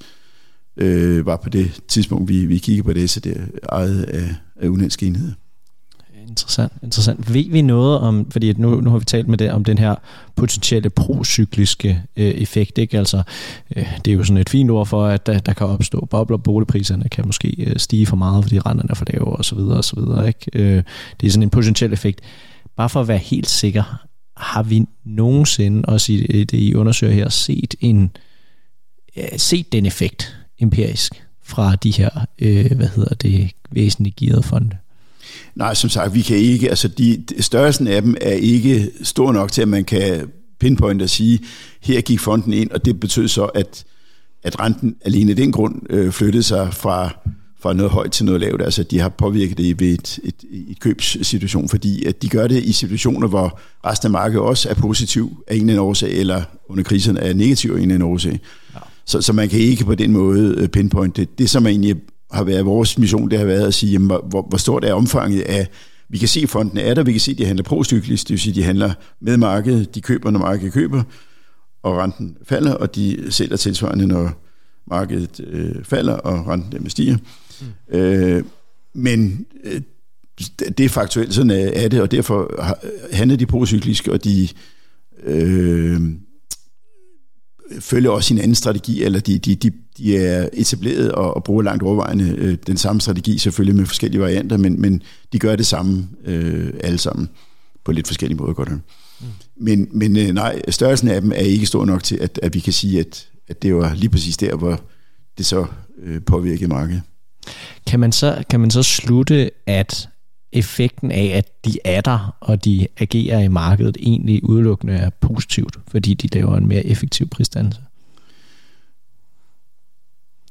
øh, var på det tidspunkt, vi, vi kiggede på det, så det ejet af, af udenlandske enheder.
Interessant, interessant. Ved vi noget om, fordi nu, nu har vi talt med det, om den her potentielle procykliske øh, effekt, ikke? Altså, øh, det er jo sådan et fint ord for, at der, der kan opstå bobler, boligpriserne kan måske øh, stige for meget, fordi renterne er for lave, og så videre, og så videre, ikke? Øh, det er sådan en potentiel effekt. Bare for at være helt sikker, har vi nogensinde, også i det, I undersøger her, set, en, set den effekt empirisk fra de her, øh, hvad hedder det, væsentligt gearede fonde?
Nej, som sagt, vi kan ikke, altså de, størrelsen af dem er ikke stor nok til, at man kan pinpointe og sige, her gik fonden ind, og det betød så, at, at renten alene af den grund øh, flyttede sig fra, fra noget højt til noget lavt. Altså, de har påvirket det ved et, et, et købssituation, fordi at de gør det i situationer, hvor resten af markedet også er positiv af en eller anden årsag, eller under krisen er negativ af en eller anden årsag. Ja. Så, så man kan ikke på den måde øh, pinpointe det. Det, som egentlig har været vores mission, det har været at sige, jamen, hvor, hvor stort er omfanget af, vi kan se, at fonden er der, vi kan se, at de handler procyklisk, det vil sige, at de handler med markedet, de køber, når markedet køber, og renten falder, og de sælger tilsvarende, når markedet øh, falder, og renten dermed stiger. Mm. Øh, men øh, det er faktuelt, sådan er det, og derfor handler de procyklisk, og de øh, følger også sin anden strategi, eller de, de, de, de er etableret og, og bruger langt overvejende øh, den samme strategi, selvfølgelig med forskellige varianter, men, men de gør det samme øh, alle sammen på lidt forskellige måder. Godt. Mm. Men, men øh, nej, størrelsen af dem er ikke stor nok til, at, at vi kan sige, at, at det var lige præcis der, hvor det så øh, påvirkede markedet.
Kan man, så, kan man så slutte, at effekten af, at de er der, og de agerer i markedet, egentlig udelukkende er positivt, fordi de laver en mere effektiv prisdannelse?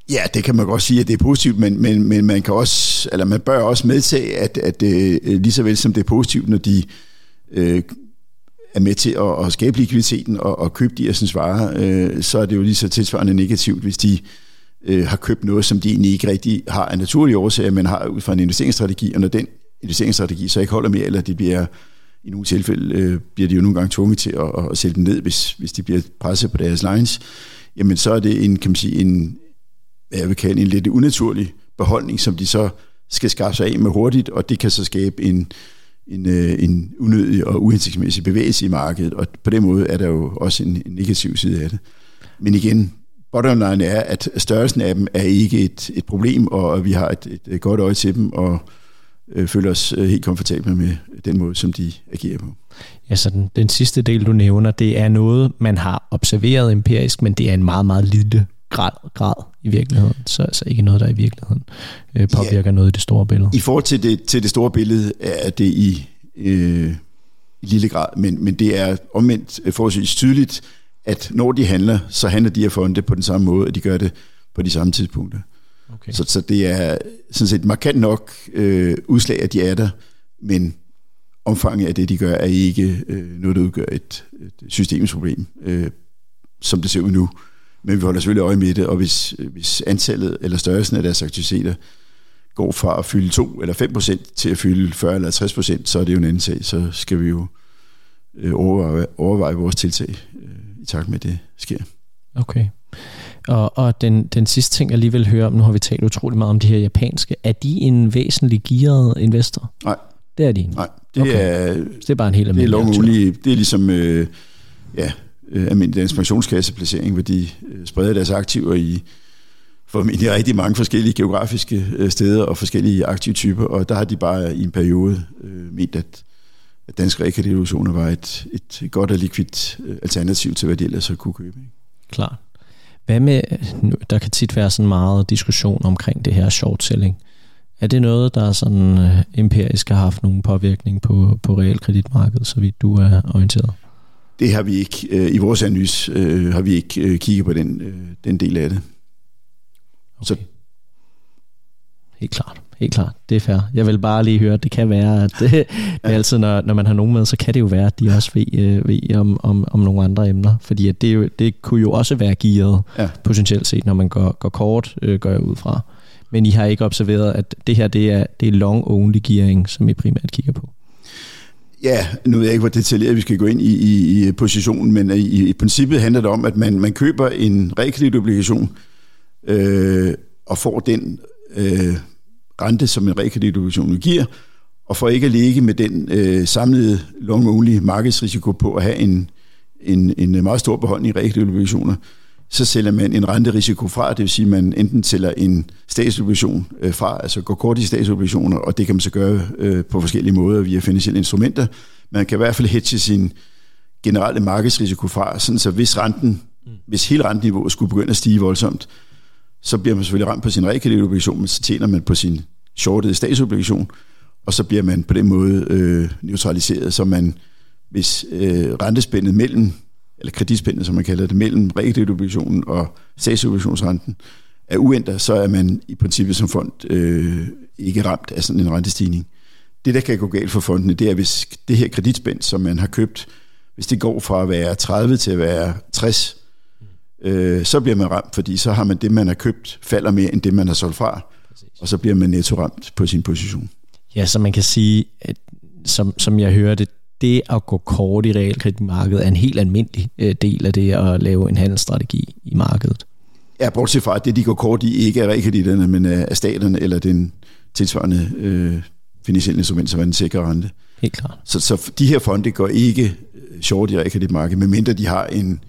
Ja, det kan man godt sige, at det er positivt, men, men, men man kan også, eller man bør også medtage, at, at det, øh, lige så vel som det er positivt, når de øh, er med til at, at skabe likviditeten og, og købe de her varer, øh, så er det jo lige så tilsvarende negativt, hvis de øh, Øh, har købt noget, som de egentlig ikke rigtig har af naturlige årsager, men har ud fra en investeringsstrategi, og når den investeringsstrategi så ikke holder mere, eller de bliver i nogle tilfælde øh, bliver de jo nogle gange tvunget til at, at sælge den ned, hvis, hvis de bliver presset på deres lines, jamen så er det en, kan man sige, en, jeg vil kalde en lidt unaturlig beholdning, som de så skal skaffe sig af med hurtigt, og det kan så skabe en, en, øh, en unødig og uhensigtsmæssig bevægelse i markedet, og på den måde er der jo også en, en negativ side af det. Men igen, bottom line er, at størrelsen af dem er ikke et, et problem, og vi har et, et godt øje til dem, og øh, føler os øh, helt komfortable med den måde, som de agerer på.
Ja, så den, den sidste del, du nævner, det er noget, man har observeret empirisk, men det er en meget, meget lille grad, grad i virkeligheden, så altså ikke noget, der i virkeligheden øh, påvirker ja. noget i det store billede.
I forhold til det, til det store billede er det i, øh, i lille grad, men, men det er omvendt forholdsvis tydeligt, at når de handler, så handler de her fonde på den samme måde, at de gør det på de samme tidspunkter. Okay. Så, så det er sådan set markant nok øh, udslag, at de er der, men omfanget af det, de gør, er ikke øh, noget, der udgør et, et systemisk problem, øh, som det ser ud nu. Men vi holder selvfølgelig øje med det, og hvis, hvis antallet eller størrelsen af deres aktiviteter går fra at fylde 2 eller 5 procent til at fylde 40 eller 50 procent, så er det jo en anden sag. Så skal vi jo øh, overveje, overveje vores tiltag øh, i takt med, at det sker.
Okay. Og, og den, den sidste ting, jeg lige vil høre om, nu har vi talt utrolig meget om de her japanske, er de en væsentlig gearet investor?
Nej.
Det er de
Nej, det, okay. er,
det er bare en helt
almindelig Det er mulige, det er ligesom øh, ja, øh, almindelig dansk pensionskasseplacering, hvor de øh, spreder deres aktiver i formentlig rigtig mange forskellige geografiske øh, steder og forskellige aktivtyper, og der har de bare i en periode øh, ment, at, at danske realkreditolutioner var et, et godt og likvidt øh, alternativ til, hvad de ellers kunne købe. Ikke?
Klart. Hvad med, der kan tit være sådan meget diskussion omkring det her short selling. Er det noget, der sådan øh, empirisk har haft nogen påvirkning på, på realkreditmarkedet, så vidt du er orienteret?
Det har vi ikke. Øh, I vores analyse har vi ikke kigget på den, den del af det.
Okay. Så. Helt klart. Helt klart. Det er fair. Jeg vil bare lige høre, at det kan være, at det, er altid, når, når man har nogen med, så kan det jo være, at de også ved, øh, ved om, om, om nogle andre emner. Fordi at det, jo, det kunne jo også være gearet, ja. potentielt set, når man går, går kort, øh, går jeg ud fra. Men I har ikke observeret, at det her det er, det er long-only gearing, som I primært kigger på?
Ja, nu ved jeg ikke, hvor detaljeret vi skal gå ind i, i, i positionen, men i, i princippet handler det om, at man, man køber en realkreditobligation øh, og får den øh, rente, som en realkreditobligation giver, og for ikke at ligge med den øh, samlede long-only markedsrisiko på at have en, en, en meget stor beholdning i realkreditobligationer, så sælger man en renterisiko fra, det vil sige, at man enten sælger en statsobligation øh, fra, altså går kort i statsobligationer, og det kan man så gøre øh, på forskellige måder via finansielle instrumenter. Man kan i hvert fald hedge sin generelle markedsrisiko fra, sådan så hvis renten, hvis hele renteniveauet skulle begynde at stige voldsomt, så bliver man selvfølgelig ramt på sin realkreditobligation, men så tjener man på sin shortede statsobligation, og så bliver man på den måde øh, neutraliseret, så man, hvis øh, rentespændet mellem eller kreditspændet, som man kalder det, mellem realkreditobligationen og statsobligationsrenten, er uændret, så er man i princippet som fond øh, ikke ramt af sådan en rentestigning. Det, der kan gå galt for fondene, det er, hvis det her kreditspænd, som man har købt, hvis det går fra at være 30 til at være 60, øh, så bliver man ramt, fordi så har man det, man har købt, falder mere end det, man har solgt fra, Præcis. og så bliver man netto ramt på sin position.
Ja, så man kan sige, at som, som jeg hører det, det at gå kort i realkreditmarkedet er en helt almindelig øh, del af det at lave en handelsstrategi i markedet.
Ja, bortset fra, at det, de går kort i, ikke er realkreditterne, men er staterne eller den tilsvarende øh, finansielle instrument, som er den sikre rente.
Helt klart.
Så, så de her fonde går ikke øh, short i realkreditmarkedet, medmindre de har en,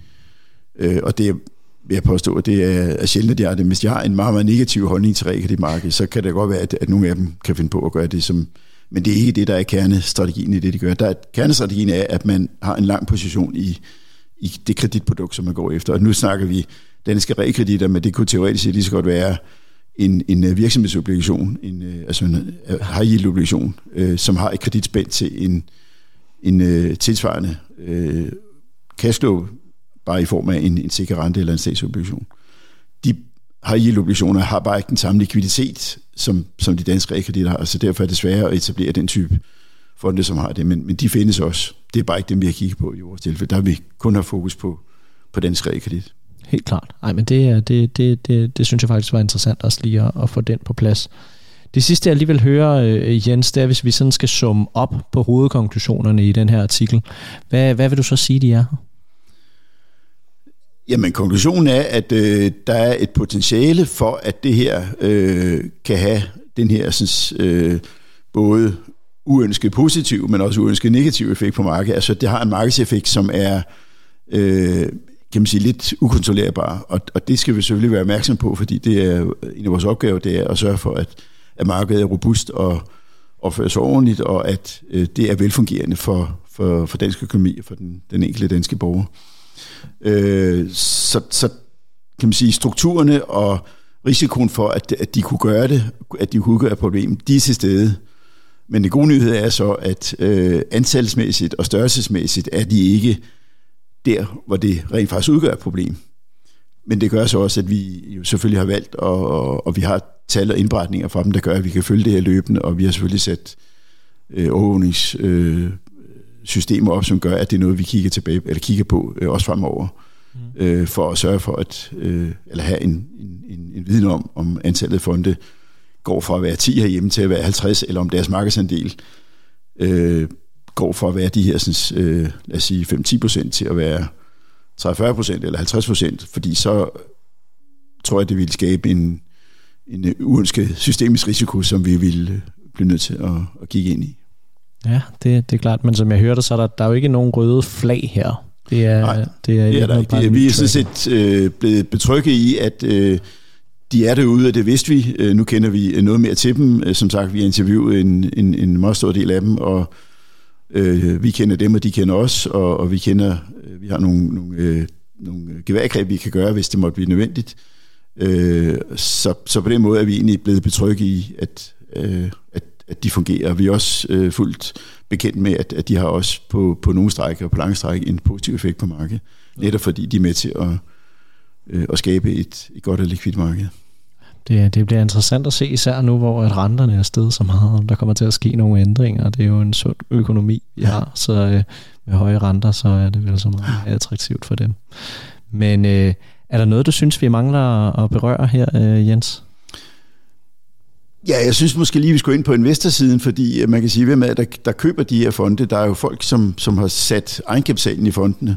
øh, og det vil jeg påstå, at det er, er sjældent, at jeg er det. Hvis de har en meget, meget negativ holdning til realkreditmarkedet, så kan det godt være, at, at nogle af dem kan finde på at gøre det, som men det er ikke det, der er kernestrategien i det, de gør. Der er, kernestrategien er, at man har en lang position i, i det kreditprodukt, som man går efter. Og nu snakker vi danske realkreditter, men det kunne teoretisk lige så godt være en, en øh, virksomhedsobligation, en, øh, altså en øh, high yield obligation, øh, som har et kreditspænd til en, en øh, tilsvarende øh, cashflow, bare i form af en, en sikker rente eller en statsobligation. De har yield obligationer har bare ikke den samme likviditet, som, som de danske realkreditter har, så derfor er det sværere at etablere den type fonde, som har det, men, men de findes også. Det er bare ikke dem, vi har kigget på i vores tilfælde. Der har vi kun har fokus på, på dansk realkredit.
Helt klart. Nej, men det, det, det, det, det synes jeg faktisk var interessant også lige at, at få den på plads. Det sidste, jeg lige vil høre, øh, Jens, det er, hvis vi sådan skal summe op på hovedkonklusionerne i den her artikel. Hvad, hvad vil du så sige, de er?
Jamen, konklusionen er, at øh, der er et potentiale for, at det her øh, kan have den her sådan, øh, både uønsket positiv, men også uønsket negativ effekt på markedet. Altså, det har en markedseffekt, som er øh, kan man sige, lidt ukontrollerbar, og, og det skal vi selvfølgelig være opmærksom på, fordi det er en af vores opgaver, det er at sørge for, at, at markedet er robust og opfører sig ordentligt, og at øh, det er velfungerende for, for, for dansk økonomi og for den, den enkelte danske borger. Øh, så, så kan man sige, strukturerne og risikoen for, at, at de kunne gøre det, at de kunne udgøre et problem, de er til stede. Men den gode nyhed er så, at øh, antalsmæssigt og størrelsesmæssigt er de ikke der, hvor det rent faktisk udgør et problem. Men det gør så også, at vi jo selvfølgelig har valgt, og, og, og vi har tal og indberetninger fra dem, der gør, at vi kan følge det her løbende, og vi har selvfølgelig sat øh, overvågningssystemer øh, op, som gør, at det er noget, vi kigger, tilbage, eller kigger på øh, også fremover, mm. øh, for at sørge for at øh, eller have en, en, en, en viden om, om antallet af fonde går fra at være 10 herhjemme til at være 50, eller om deres markedsandel øh, går fra at være de her sådan, øh, lad os sige 5-10 procent til at være 30-40 procent eller 50 procent, fordi så tror jeg, det vil skabe en, en uønsket systemisk risiko, som vi vil blive nødt til at, at kigge ind i.
Ja, det, det er klart, men som jeg hørte, så er der, der er jo ikke nogen røde flag her.
Det er, Nej, det er, det er der ikke. Det er, vi er sådan set øh, blevet betrykket i, at øh, de er derude, og det vidste vi. Øh, nu kender vi noget mere til dem. Øh, som sagt, vi har interviewet en, en, en meget stor del af dem, og øh, vi kender dem, og de kender os, og, og vi kender, øh, vi har nogle, nogle, øh, nogle geværgreb, vi kan gøre, hvis det måtte blive nødvendigt. Øh, så, så på den måde er vi egentlig blevet betrykket i, at, øh, at, at de fungerer. Vi er også øh, fuldt bekendt med, at, at de har også på, på nogle stræk og på lange stræk en positiv effekt på markedet. Netop fordi de er med til at, øh, at skabe et, et godt og likvidt marked.
Det, det bliver interessant at se, især nu, hvor at renterne er steget så meget, om der kommer til at ske nogle ændringer. Det er jo en sund økonomi, vi har, så øh, med høje renter, så er det vel så meget attraktivt for dem. Men øh, er der noget, du synes, vi mangler at berøre her, øh, Jens?
Ja, jeg synes måske lige, vi skulle ind på investorsiden, fordi øh, man kan sige, hvem er der, der køber de her fonde? Der er jo folk, som, som har sat egenkapitalen i fondene.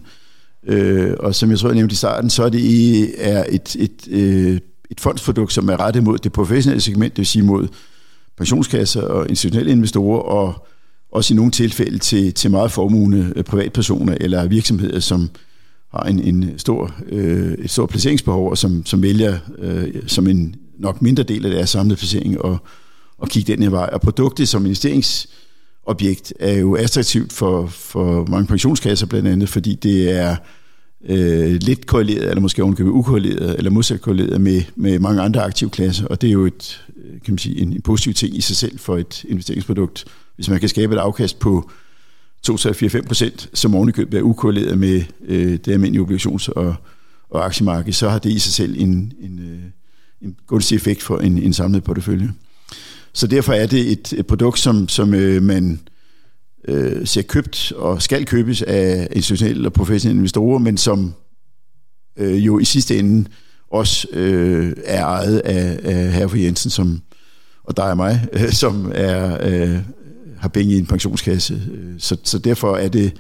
Øh, og som jeg tror, jeg nævnte i starten, så er det er et, et, øh, et fondsprodukt, som er rettet mod det professionelle segment, det vil sige mod pensionskasser og institutionelle investorer, og også i nogle tilfælde til, til meget formugende øh, privatpersoner eller virksomheder, som har en, en stor, øh, et stort placeringsbehov, og som, som vælger øh, som en nok mindre del af deres samlede placering og, og kigge den her vej. Og produktet som investeringsobjekt er jo attraktivt for, for mange pensionskasser blandt andet, fordi det er øh, lidt korreleret, eller måske ovenkøbet ukorreleret, eller modsat korreleret med, med mange andre aktive klasser, og det er jo et, øh, kan man sige, en, en positiv ting i sig selv for et investeringsprodukt, hvis man kan skabe et afkast på 2-4-5 procent, som ovenikøbet er ukorreleret med øh, det almindelige obligations- og, og aktiemarked, så har det i sig selv en, en, øh, en gunstig effekt for en, en samlet portefølje. Så derfor er det et, et produkt, som, som øh, man øh, ser købt og skal købes af institutionelle og professionelle investorer, men som øh, jo i sidste ende også øh, er ejet af, af herre Jensen, som, og dig og mig, øh, som er, øh, har penge i en pensionskasse. Så, så derfor er det,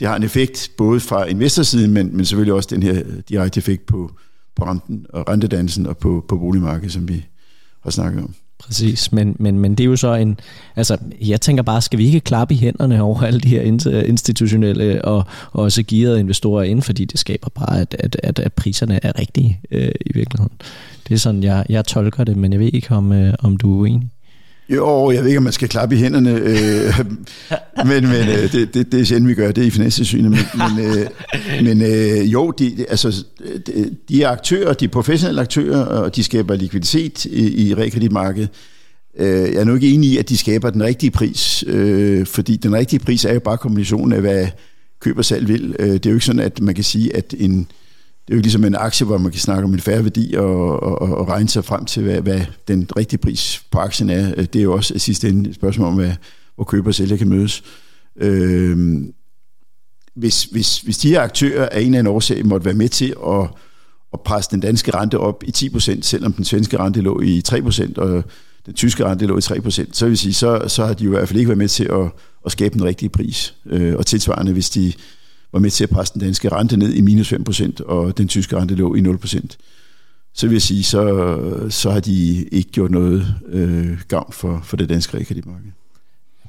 det har en effekt både fra investorsiden, men, men selvfølgelig også den her direkte effekt på, på renten og rentedansen og på, på boligmarkedet, som vi har snakket om.
Præcis, men, men, men det er jo så en, altså jeg tænker bare, skal vi ikke klappe i hænderne over alle de her institutionelle og, og også gearede investorer ind, fordi det skaber bare, at, at, at, at priserne er rigtige øh, i virkeligheden. Det er sådan, jeg, jeg tolker det, men jeg ved ikke, om, øh, om du er uenig.
Jo, jeg ved ikke, om man skal klappe i hænderne, øh, men, men øh, det, det, det er sjældent, vi gør det i Finanstilsynet. Men, men, øh, men øh, jo, de, altså, de, de er aktører, de er professionelle aktører, og de skaber likviditet i, i realkreditmarkedet. Øh, jeg er nu ikke enig i, at de skaber den rigtige pris, øh, fordi den rigtige pris er jo bare kombinationen af, hvad køber salg vil. Øh, det er jo ikke sådan, at man kan sige, at en det er jo ikke ligesom en aktie, hvor man kan snakke om en færre værdi og, og, og regne sig frem til, hvad, hvad den rigtige pris på aktien er. Øh, det er jo også i sidste ende et spørgsmål om, hvad, hvor køber og sælger kan mødes. Øh, hvis, hvis, hvis de her aktører af en eller anden årsag måtte være med til at, at presse den danske rente op i 10%, selvom den svenske rente lå i 3%, og den tyske rente lå i 3%, så vil sige, så, så har de jo i hvert fald ikke været med til at, at skabe den rigtige pris. Øh, og tilsvarende, hvis de var med til at presse den danske rente ned i minus 5%, og den tyske rente lå i 0%. Så vil jeg sige, så, så har de ikke gjort noget øh, gavn for, for det danske realkreditmarked.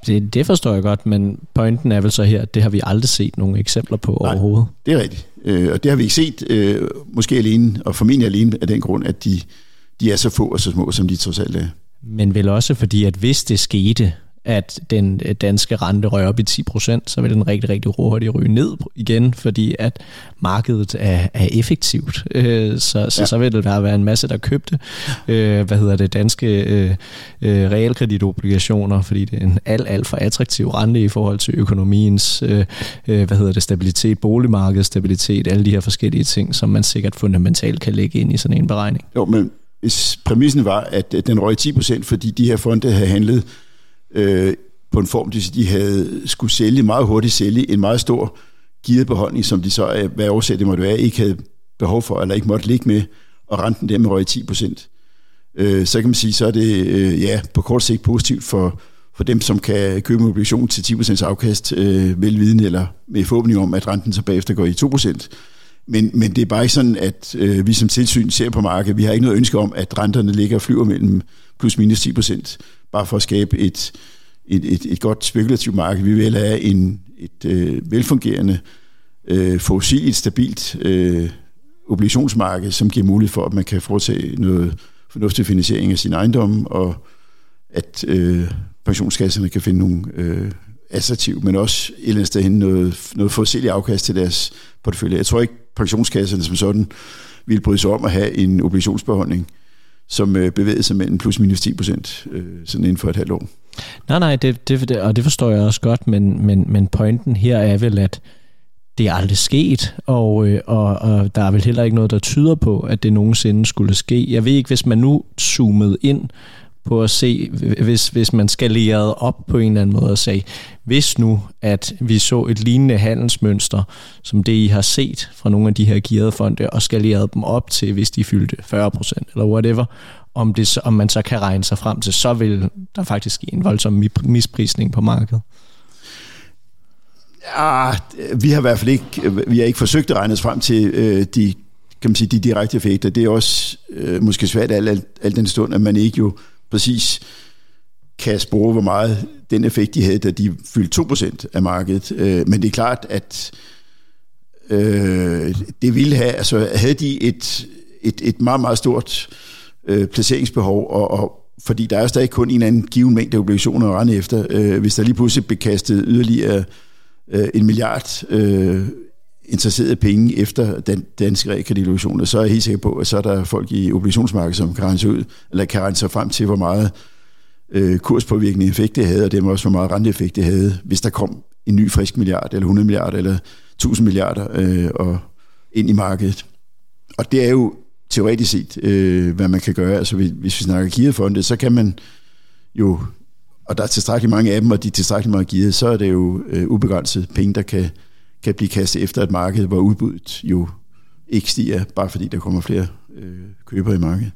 Det, det forstår jeg godt, men pointen er vel så her, at det har vi aldrig set nogle eksempler på Nej, overhovedet.
det er rigtigt. Øh, og det har vi ikke set, øh, måske alene, og formentlig alene af den grund, at de, de er så få og så små, som de trods alt er.
Men vel også fordi, at hvis det skete, at den øh, danske rente rører op i 10%, så vil den rigtig, rigtig hurtigt ryge ned igen, fordi at markedet er, er effektivt. Øh, så, så, ja. så vil det der være en masse, der købte øh, hvad hedder det, danske øh, øh, realkreditobligationer, fordi det er en alt, alt for attraktiv rente i forhold til økonomiens øh, øh, hvad hedder det, stabilitet, boligmarkedet, stabilitet, alle de her forskellige ting, som man sikkert fundamentalt kan lægge ind i sådan en beregning.
Jo, men hvis præmissen var, at den røg 10%, fordi de her fonde havde handlet øh, på en form, de havde skulle sælge meget hurtigt sælge en meget stor givet som de så, øh, hvad årsag det måtte være, ikke havde behov for, eller ikke måtte ligge med, og renten dermed røg 10 procent. Øh, så kan man sige, så er det øh, ja, på kort sigt positivt for, for dem, som kan købe en obligation til 10 procents afkast, øh, velvidende eller med forhåbning om, at renten så bagefter går i 2 procent. Men, men det er bare ikke sådan, at øh, vi som tilsyn ser på markedet. Vi har ikke noget ønske om, at renterne ligger og flyver mellem plus minus 10 procent, bare for at skabe et, et, et, et godt spekulativt marked. Vi vil have en, et øh, velfungerende, øh, fossilt, stabilt øh, obligationsmarked, som giver mulighed for, at man kan foretage noget fornuftig finansiering af sin ejendom, og at øh, pensionskasserne kan finde nogle øh, attraktive, men også et eller andet sted hen noget, noget fossilt afkast til deres portefølje. Jeg tror ikke, pensionskasserne som sådan ville bryde sig om at have en obligationsbeholdning, som øh, bevægede sig mellem plus minus 10 procent øh, sådan inden for et halvt år.
Nej, nej, det, det, og det forstår jeg også godt, men, men, men pointen her er vel, at det er aldrig sket, og, øh, og, og der er vel heller ikke noget, der tyder på, at det nogensinde skulle ske. Jeg ved ikke, hvis man nu zoomede ind på at se, hvis, hvis man skalerede op på en eller anden måde og sagde, hvis nu, at vi så et lignende handelsmønster, som det I har set fra nogle af de her gearede fonde, og skalerede dem op til, hvis de fyldte 40% eller whatever, om, det, om man så kan regne sig frem til, så vil der faktisk ske en voldsom misprisning på markedet.
Ja, vi har i hvert fald ikke, vi har ikke forsøgt at regne os frem til øh, de, kan man sige, de direkte effekter. Det er også øh, måske svært alt, alt, alt den stund, at man ikke jo præcis kan spore, hvor meget den effekt, de havde, da de fyldte 2% af markedet. Øh, men det er klart, at øh, det ville have, altså havde de et, et, et meget, meget stort øh, placeringsbehov, og, og fordi der er stadig kun en anden given mængde obligationer at rende efter. Øh, hvis der lige pludselig blev kastet yderligere øh, en milliard øh, interesserede penge efter den danske realkreditobligationer, så er jeg helt sikker på, at så er der folk i obligationsmarkedet, som kan rense, ud, eller kan rense sig frem til, hvor meget øh, kurspåvirkende effekt det havde, og det også, hvor meget renteeffekt det havde, hvis der kom en ny frisk milliard, eller 100 milliarder, eller 1000 milliarder øh, og ind i markedet. Og det er jo teoretisk set, øh, hvad man kan gøre. Altså hvis, hvis vi snakker giverfonde, så kan man jo, og der er tilstrækkeligt mange af dem, og de er tilstrækkeligt meget givet, så er det jo øh, ubegrænset penge, der kan, kan blive kastet efter et marked, hvor udbuddet jo ikke stiger, bare fordi der kommer flere øh, købere i markedet.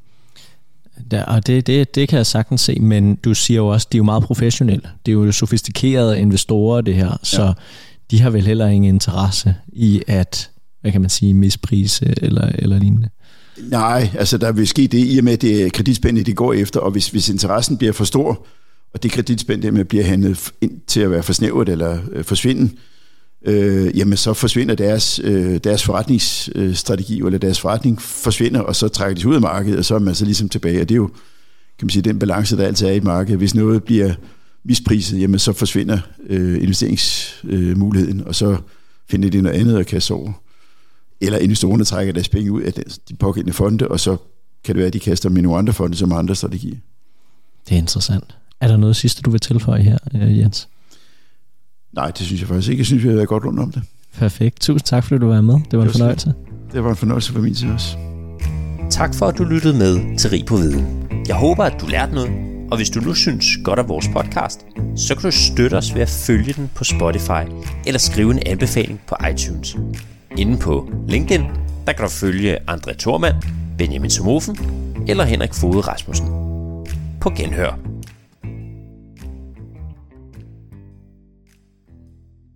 Ja, og det, det, det kan jeg sagtens se, men du siger jo også, at de er jo meget professionelle. Det er jo sofistikerede investorer, det her, så ja. de har vel heller ingen interesse i at, hvad kan man sige, misprise eller, eller lignende.
Nej, altså der vil ske det i og med, at det er kreditspændet, de går efter, og hvis, hvis interessen bliver for stor, og det kreditspænd med bliver handlet ind til at være for snævert eller øh, forsvinde, øh, jamen så forsvinder deres, øh, deres forretningsstrategi, øh, eller deres forretning forsvinder, og så trækker de sig ud af markedet, og så er man så ligesom tilbage, og det er jo, kan man sige, den balance, der altid er i et marked. Hvis noget bliver mispriset, jamen så forsvinder øh, investeringsmuligheden, øh, og så finder de noget andet at kaste over eller investorerne trækker deres penge ud af de pågældende fonde, og så kan det være, at de kaster med nogle andre fonde, som har andre strategier.
Det er interessant. Er der noget sidste, du vil tilføje her, øh, Jens?
Nej, det synes jeg faktisk ikke. Jeg synes, vi har været godt rundt om det.
Perfekt. Tusind tak, fordi du var med. Det var en det fornøjelse.
Det var en fornøjelse for min side også.
Tak for, at du lyttede med til Rig på Viden. Jeg håber, at du lærte noget, og hvis du nu synes godt af vores podcast, så kan du støtte os ved at følge den på Spotify eller skrive en anbefaling på iTunes. Inde på LinkedIn, der kan du følge André Thormand, Benjamin Somofen eller Henrik Fode Rasmussen. På genhør.